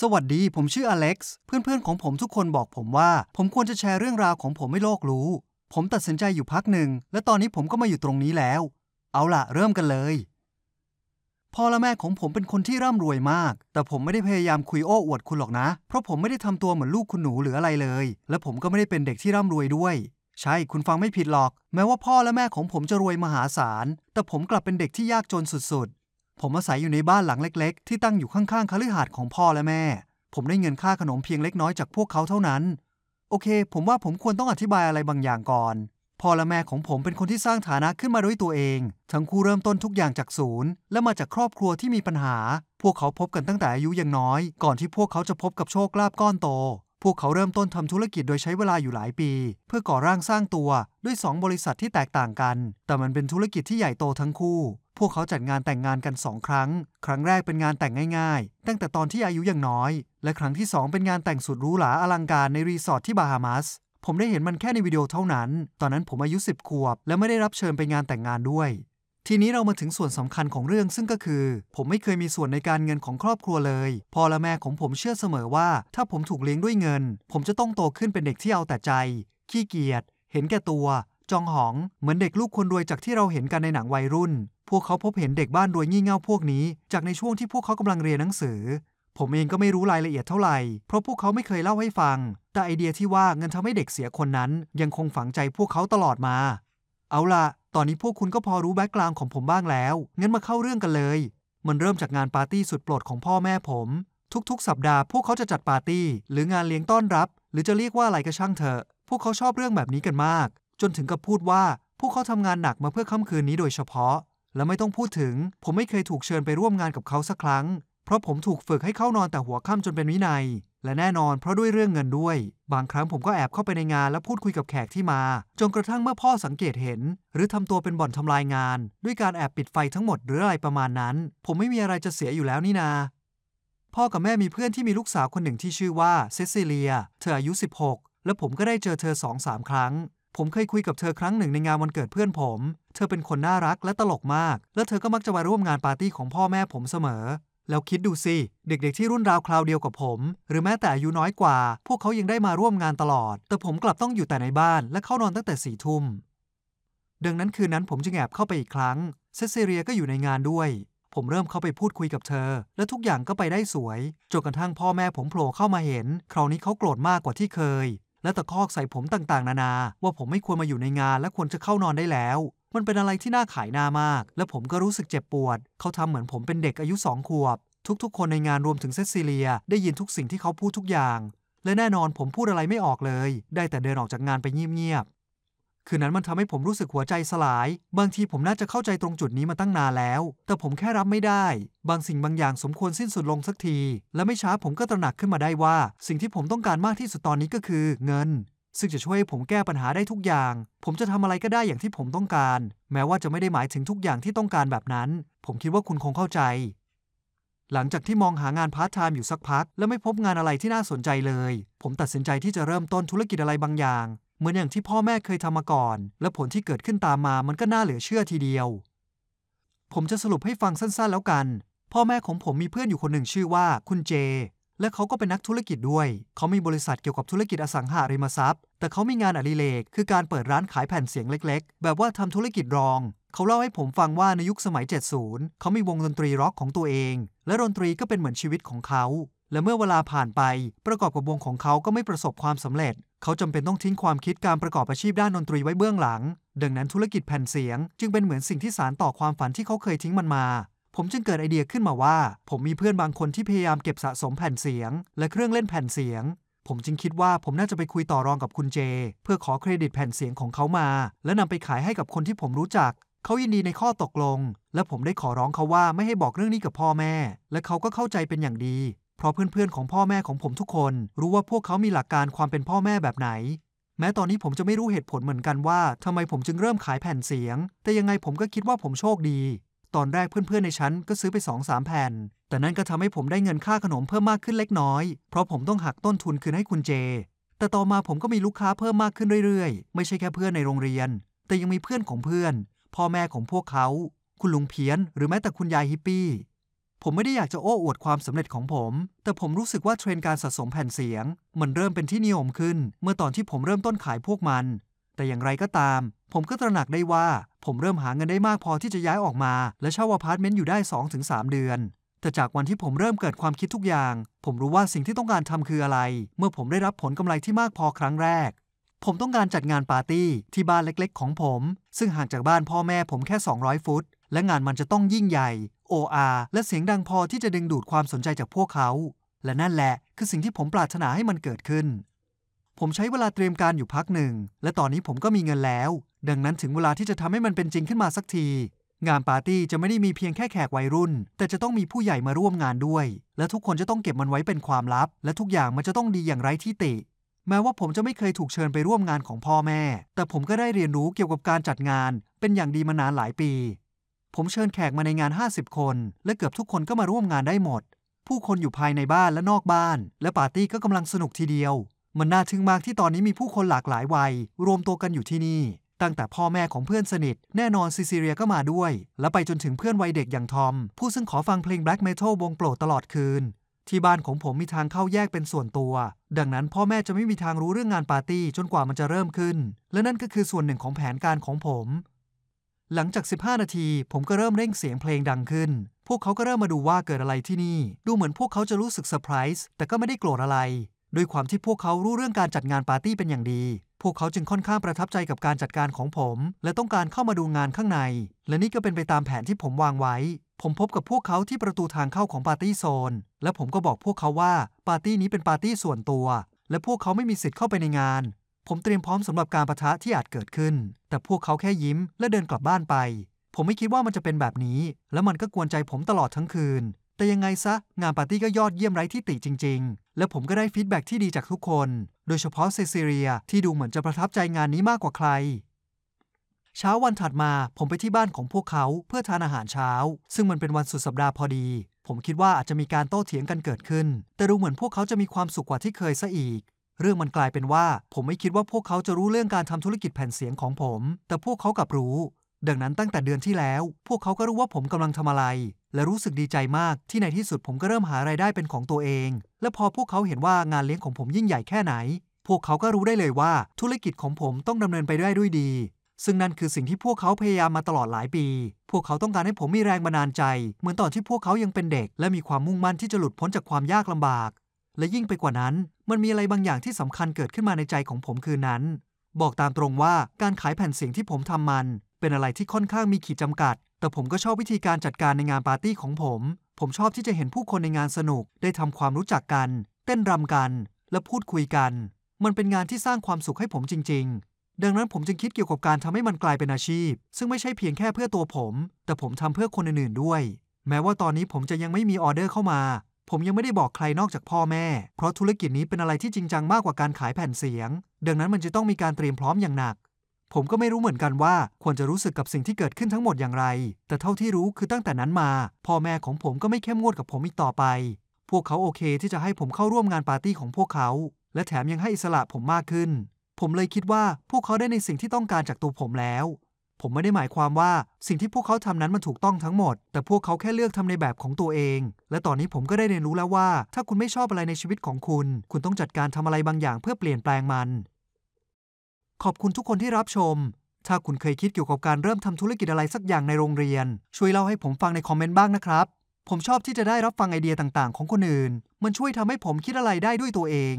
สวัสดี ผมชื่ออเล็กซ์ เพื่อนๆ ของผมทุกคนบอกผมว่า ผมควรจะแชร์เรื่องราวของผมให้โลกรู้ ผมตัดสินใจอยู่พักหนึ่ง และตอนนี้ผมก็มาอยู่ตรงนี้แล้ว เอาล่ะ เริ่มกันเลย พ่อและแม่ของผมเป็นคนที่ร่ำรวยมาก แต่ผมไม่ได้พยายามคุยโอ้อวดคุณหรอกนะ เพราะผมไม่ได้ทำตัวเหมือนลูกคุณหนูหรืออะไรเลย และผมก็ไม่ได้เป็นเด็กที่ร่ำรวยด้วย ใช่ คุณฟังไม่ผิดหรอก แม้ว่าพ่อและแม่ของผมจะรวยมหาศาล แต่ผมกลับเป็นเด็กที่ยากจนสุดๆ ผมอาศัยอยู่ในบ้านหลังเล็กๆ ที่ตั้งอยู่ข้างๆคฤหาสน์ของพ่อและแม่ ผมได้เงินค่าขนมเพียงเล็กน้อยจากพวกเขาเท่านั้น โอเค ผมว่าผมควรต้องอธิบายอะไรบางอย่างก่อน พ่อและแม่ของผมเป็นคนที่สร้างฐานะขึ้นมาด้วยตัวเอง ทั้งคู่เริ่มต้นทุกอย่างจากศูนย์ และมาจากครอบครัวที่มีปัญหา พวกเขาพบกันตั้งแต่อายุยังน้อย ก่อนที่พวกเขาจะพบกับโชคลาภก้อนโต พวกเขาเริ่มต้นทำธุรกิจโดยใช้เวลาอยู่หลายปี เพื่อก่อร่างสร้างตัวด้วย 2 บริษัทที่แตกต่างกัน แต่มันเป็นธุรกิจที่ใหญ่โตทั้งคู่ พวกเขาจัดงานแต่งงานกัน2ครั้ง ครั้งแรกเป็นงานแต่งง่ายๆ ตั้งแต่ตอนที่อายุยังน้อย และครั้งที่ 2 เป็นงานแต่งสุดหรูหราอลังการในรีสอร์ทที่บาฮามัสผมได้เห็นมันแค่ในวิดีโอเท่านั้น ตอนนั้นผมอายุ 10 ขวบ และไม่ได้รับเชิญไปงานแต่งงานด้วย ทีนี้เรามาถึงส่วนสำคัญของเรื่องซึ่งก็คือ ผมไม่เคยมีส่วนในการเงินของครอบครัวเลย พ่อและแม่ของผมเชื่อเสมอว่า ถ้าผมถูกเลี้ยงด้วยเงิน ผมจะต้องโตขึ้นเป็นเด็กที่เอาแต่ใจ ขี้เกียจ เห็นแก่ตัว จองหองเหมือนเด็กลูกคนรวยจากที่เราเห็นกันในหนังวัยรุ่น พวกเขาพบเห็นเด็กบ้านรวยงี่เง่าพวกนี้ จากในช่วงที่พวกเขากำลังเรียนหนังสือ ผมเองก็ไม่รู้รายละเอียดเท่าไหร่ เพราะพวกเขาไม่เคยเล่าให้ฟัง แต่ไอเดียที่ว่าเงินทำให้เด็กเสียคนนั้น ยังคงฝังใจพวกเขาตลอดมา เอาล่ะ ตอนนี้พวกคุณก็พอรู้แบ็กกราวน์ของผมบ้างแล้ว งั้นมาเข้าเรื่องกันเลย มันเริ่มจากงานปาร์ตี้สุดโปรดของพ่อแม่ผม ทุกๆ สัปดาห์พวกเขาจะจัดปาร์ตี้ หรืองานเลี้ยงต้อนรับ หรือจะเรียกว่าอะไรก็ช่างเถอะ พวกเขาชอบเรื่องแบบนี้กันมาก จนถึงกับพูดว่าพวกเขาทำงานหนักมาเพื่อค่ำคืนนี้โดยเฉพาะ และไม่ต้องพูดถึง ผมไม่เคยถูกเชิญไปร่วมงานกับเขาสักครั้ง เพราะผมถูกฝึกให้เข้านอนแต่หัวค่ำจนเป็นวินัย และแน่นอนเพราะด้วยเรื่องเงินด้วย บางครั้งผมก็แอบเข้าไปในงานและพูดคุยกับแขกที่มา จนกระทั่งเมื่อพ่อสังเกตเห็น หรือทำตัวเป็นบ่อนทำลายงาน ด้วยการแอบปิดไฟทั้งหมดหรืออะไรประมาณนั้น ผมไม่มีอะไรจะเสียอยู่แล้วนี่นาพ่อกับแม่มีเพื่อนที่มีลูกสาวคนหนึ่งที่ชื่อว่าเซซิเลีย เธออายุ 16 และผมก็ได้เจอเธอสองสามครั้ง ผมเคยคุยกับเธอครั้งหนึ่งในงานวันเกิดเพื่อนผม เธอเป็นคนน่ารักและตลกมาก และเธอก็มักจะมาร่วมงานปาร์ตี้ของพ่อแม่ผมเสมอ แล้วคิดดูสิ เด็กๆที่รุ่นราวคราวเดียวกับผม หรือแม้แต่อายุน้อยกว่า พวกเขายังได้มาร่วมงานตลอด แต่ผมกลับต้องอยู่แต่ในบ้านและเข้านอนตั้งแต่สี่ทุ่ม ดังนั้นคืนนั้นผมจึงแอบเข้าไปอีกครั้ง เซซิเลียก็อยู่ในงานด้วย ผมเริ่มเข้าไปพูดคุยกับเธอ และทุกอย่างก็ไปได้สวย จนกระทั่งพ่อแม่ผมโผล่เข้ามาเห็น คราวนี้เขาโกรธมากกว่าที่เคย และตะคอกใส่ผมต่างๆ นานา ว่าผมไม่ควรมาอยู่ในงานและควรจะเข้านอนได้แล้ว มันเป็นอะไรที่น่าขายหน้ามาก และผมก็รู้สึกเจ็บปวด เขาทำเหมือนผมเป็นเด็กอายุสองขวบ ทุกๆ คนในงานรวมถึงเซซิเลีย ได้ยินทุกสิ่งที่เขาพูดทุกอย่าง และแน่นอนผมพูดอะไรไม่ออกเลย ได้แต่เดินออกจากงานไปเงียบๆ คืนนั้นมันทำให้ผมรู้สึกหัวใจสลาย บางทีผมน่าจะเข้าใจตรงจุดนี้มาตั้งนานแล้ว แต่ผมแค่รับไม่ได้ บางสิ่งบางอย่างสมควรสิ้นสุดลงสักที และไม่ช้าผมก็ตระหนักขึ้นมาได้ว่า สิ่งที่ผมต้องการมากที่สุดตอนนี้ก็คือ เงิน ซึ่งจะช่วยให้ผมแก้ปัญหาได้ทุกอย่าง ผมจะทำอะไรก็ได้อย่างที่ผมต้องการ แม้ว่าจะไม่ได้หมายถึงทุกอย่างที่ต้องการแบบนั้น ผมคิดว่าคุณคงเข้าใจ หลังจากที่มองหางานพาร์ทไทม์อยู่สักพัก และไม่พบงานอะไรที่น่าสนใจเลย ผมตัดสินใจที่จะเริ่มต้นธุรกิจอะไรบางอย่าง เหมือนอย่างที่พ่อแม่เคยทำมาก่อน และผลที่เกิดขึ้นตามมามันก็น่าเหลือเชื่อทีเดียว ผมจะสรุปให้ฟังสั้นๆ แล้วกัน พ่อแม่ของผมมีเพื่อนอยู่คนหนึ่งชื่อว่าคุณเจ และเขาก็เป็นนักธุรกิจด้วย เขามีบริษัทเกี่ยวกับธุรกิจอสังหาริมทรัพย์ แต่เขามีงานอดิเรกคือการเปิดร้านขายแผ่นเสียงเล็ก ๆ แบบว่าทำธุรกิจรอง เขาเล่าให้ผมฟังว่าในยุคสมัย 70 เขามีวงดนตรีร็อกของตัวเอง และดนตรีก็เป็นเหมือนชีวิตของเขา และเมื่อเวลาผ่านไปประกอบกับวงของเขาก็ไม่ประสบความสำเร็จ เขาจำเป็นต้องทิ้งความคิดการประกอบอาชีพด้านดนตรีไว้เบื้องหลัง ดังนั้นธุรกิจแผ่นเสียง จึงเป็นเหมือนสิ่งที่สานต่อความฝันที่เขาเคยทิ้งมันมา ผมจึงเกิดไอเดียขึ้นมาว่า ผมมีเพื่อนบางคนที่พยายามเก็บสะสมแผ่นเสียง และเครื่องเล่นแผ่นเสียง ผมจึงคิดว่าผมน่าจะไปคุยต่อรองกับคุณเจ เพื่อขอเครดิตแผ่นเสียงของเขามา และนำไปขายให้กับคนที่ผมรู้จักเขายินดีในข้อตกลง และผมได้ขอร้องเขาว่าไม่ให้บอกเรื่องนี้กับพ่อแม่ และเขาก็เข้าใจเป็นอย่างดี เพราะเพื่อนๆของพ่อแม่ของผมทุกคนรู้ว่าพวกเขามีหลักการความเป็นพ่อแม่แบบไหน แม้ตอนนี้ผมจะไม่รู้เหตุผลเหมือนกันว่าทำไมผมจึงเริ่มขายแผ่นเสียง แต่ยังไงผมก็คิดว่าผมโชคดี ตอนแรกเพื่อนๆในชั้นก็ซื้อไป2อสามแผ่น แต่นั่นก็ทำให้ผมได้เงินค่าขนมเพิ่มมากขึ้นเล็กน้อย เพราะผมต้องหักต้นทุนคืนให้คุณเจ แต่ต่อมาผมก็มีลูกค้าเพิ่มมากขึ้นเรื่อยๆ ไม่ใช่แค่เพื่อนในโรงเรียน แต่ยังมีเพื่อนของเพื่อน พ่อแม่ของพวกเขา คุณลุงเพี้ยน หรือแม้แต่คุณยายฮิปปี้ ผมไม่ได้อยากจะโอ้อวดความสำเร็จของผม แต่ผมรู้สึกว่าเทรนด์การสะสมแผ่นเสียง มันเริ่มเป็นที่นิยมขึ้น เมื่อตอนที่ผมเริ่มต้นขายพวกมัน แต่อย่างไรก็ตาม ผมก็ตระหนักได้ว่า ผมเริ่มหาเงินได้มากพอที่จะย้ายออกมา และเช่าอพาร์ตเมนต์อยู่ได้ 2-3 เดือน แต่จากวันที่ผมเริ่มเกิดความคิดทุกอย่าง ผมรู้ว่าสิ่งที่ต้องการทำคืออะไร เมื่อผมได้รับผลกำไรที่มากพอครั้งแรก ผมต้องการจัดงานปาร์ตี้ที่บ้านเล็กๆ ของผม ซึ่งห่างจากบ้านพ่อแม่ผมแค่ 200 ฟุต และงานมันจะต้องยิ่งใหญ่ OR และเสียงดังพอที่จะดึงดูดความสนใจจากพวกเขา และนั่นแหละคือสิ่งที่ผมปรารถนาให้มันเกิดขึ้น ผมใช้เวลาเตรียมการอยู่พักหนึ่ง และตอนนี้ผมก็มีเงินแล้ว ดังนั้นถึงเวลาที่จะทำให้มันเป็นจริงขึ้นมาสักที งานปาร์ตี้จะไม่ได้มีเพียงแค่แขกวัยรุ่น แต่จะต้องมีผู้ใหญ่มาร่วมงานด้วย และทุกคนจะต้องเก็บมันไว้เป็นความลับ และทุกอย่างมันจะต้องดีอย่างไร้ที่ติแม้ว่าผมจะไม่เคยถูกเชิญไปร่วมงานของพ่อแม่ แต่ผมก็ได้เรียนรู้เกี่ยวกับการจัดงาน เป็นอย่างดีมานานหลายปี ผมเชิญแขกมาในงาน 50 คน และเกือบทุกคนก็มาร่วมงานได้หมด ผู้คนอยู่ภายในบ้านและนอกบ้าน และปาร์ตี้ก็กำลังสนุกทีเดียว มันน่าทึ่งมากที่ตอนนี้มีผู้คนหลากหลายวัย รวมตัวกันอยู่ที่นี่ ตั้งแต่พ่อแม่ของเพื่อนสนิท แน่นอนซิซิเรียก็มาด้วย และไปจนถึงเพื่อนวัยเด็กอย่างทอม ผู้ซึ่งขอฟังเพลง black metal วงโปรดตลอดคืน ที่บ้านของผมมีทางเข้าแยกเป็นส่วนตัว ดังนั้นพ่อแม่จะไม่มีทางรู้เรื่องงานปาร์ตี้จนกว่ามันจะเริ่มขึ้น และนั่นก็คือส่วนหนึ่งของแผนการของผม หลังจาก 15 นาที ผมก็เริ่มเร่งเสียงเพลงดังขึ้น พวกเขาก็เริ่มมาดูว่าเกิดอะไรที่นี่ ดูเหมือนพวกเขาจะรู้สึกเซอร์ไพรส์แต่ก็ไม่ได้โกรธอะไร ด้วยความที่พวกเขารู้เรื่องการจัดงานปาร์ตี้เป็นอย่างดี พวกเขาจึงค่อนข้างประทับใจกับการจัดการของผม และต้องการเข้ามาดูงานข้างใน และนี่ก็เป็นไปตามแผนที่ผมวางไว้ ผมพบกับพวกเขาที่ประตูทางเข้าของ party zone และผมก็บอกพวกเขาว่าปาร์ตี้นี้เป็นปาร์ตี้ส่วนตัว และพวกเขาไม่มีสิทธิ์เข้าไปในงาน ผมเตรียมพร้อมสำหรับการปะทะที่อาจเกิดขึ้น แต่พวกเขาแค่ยิ้มและเดินกลับบ้านไป ผมไม่คิดว่ามันจะเป็นแบบนี้ และมันก็กวนใจผมตลอดทั้งคืน แต่ยังไงซะ งานปาร์ตี้ก็ยอดเยี่ยมไร้ที่ติจริง ๆ และผมก็ได้ feedback ที่ดีจากทุกคน โดยเฉพาะเซซิเรียที่ดูเหมือนจะประทับใจงานนี้มากกว่าใคร เช้าวันถัดมาผมไปที่บ้านของพวกเขาเพื่อทานอาหารเช้า ซึ่งมันเป็นวันสุดสัปดาห์พอดี ผมคิดว่าอาจจะมีการโต้เถียงกันเกิดขึ้น แต่ดูเหมือนพวกเขาจะมีความสุขกว่าที่เคยซะอีก เรื่องมันกลายเป็นว่า ผมไม่คิดว่าพวกเขาจะรู้เรื่องการทำธุรกิจแผ่นเสียงของผม แต่พวกเขากลับรู้ ดังนั้นตั้งแต่เดือนที่แล้ว พวกเขาก็รู้ว่าผมกำลังทำอะไร และรู้สึกดีใจมากที่ในที่สุดผมก็เริ่มหารายได้เป็นของตัวเอง และพอพวกเขาเห็นว่างานเลี้ยงของผมยิ่งใหญ่แค่ไหน พวกเขาก็รู้ได้เลยว่าธุรกิจของผมต้องดำเนินไปได้ด้วยดีซึ่งนั่นคือสิ่งที่พวกเขาพยายามมาตลอดหลายปี พวกเขาต้องการให้ผมมีแรงบันดาลใจ เหมือนตอนที่พวกเขายังเป็นเด็ก และมีความมุ่งมั่นที่จะหลุดพ้นจากความยากลำบาก และยิ่งไปกว่านั้น มันมีอะไรบางอย่างที่สำคัญเกิดขึ้นมาในใจของผมคืนนั้น บอกตามตรงว่าการขายแผ่นเสียงที่ผมทำมัน เป็นอะไรที่ค่อนข้างมีขีดจำกัด แต่ผมก็ชอบวิธีการจัดการในงานปาร์ตี้ของผม ผมชอบที่จะเห็นผู้คนในงานสนุก ได้ทำความรู้จักกัน เต้นรำกัน และพูดคุยกัน มันเป็นงานที่สร้างความสุขให้ผมจริง ๆ ดังนั้นผมจึงคิดเกี่ยวกับการทำให้มันกลายเป็นอาชีพ ซึ่งไม่ใช่เพียงแค่เพื่อตัวผม แต่ผมทำเพื่อคนอื่นๆด้วย แม้ว่าตอนนี้ผมจะยังไม่มีออเดอร์เข้ามา ผมยังไม่ได้บอกใครนอกจากพ่อแม่ เพราะธุรกิจนี้เป็นอะไรที่จริงจังมากกว่าการขายแผ่นเสียง ดังนั้นมันจะต้องมีการเตรียมพร้อมอย่างหนัก ผมก็ไม่รู้เหมือนกันว่าควรจะรู้สึกกับสิ่งที่เกิดขึ้นทั้งหมดอย่างไร แต่เท่าที่รู้คือตั้งแต่นั้นมา พ่อแม่ของผมก็ไม่เข้มงวดกับผมอีกต่อไป พวกเขาโอเคที่จะให้ผมเข้าร่วมงานปาร์ตี้ของพวกเขา และแถมยังให้อิสระผมมากขึ้น ผมเลยคิดว่าพวกเขาได้ในสิ่งที่ต้องการจากตัวผมแล้ว ผมไม่ได้หมายความว่าสิ่งที่พวกเขาทำนั้นมันถูกต้องทั้งหมด แต่พวกเขาแค่เลือกทำในแบบของตัวเอง และตอนนี้ผมก็ได้เรียนรู้แล้วว่า ถ้าคุณไม่ชอบอะไรในชีวิตของคุณ คุณต้องจัดการทำอะไรบางอย่างเพื่อเปลี่ยนแปลงมัน ขอบคุณทุกคนที่รับชม ถ้าคุณเคยคิดเกี่ยวกับการเริ่มทำธุรกิจอะไรสักอย่างในโรงเรียน ช่วยเล่าให้ผมฟังในคอมเมนต์บ้างนะครับ ผมชอบที่จะได้รับฟังไอเดียต่างๆ ของคนอื่น มันช่วยทำให้ผมคิดอะไรได้ด้วยตัวเอง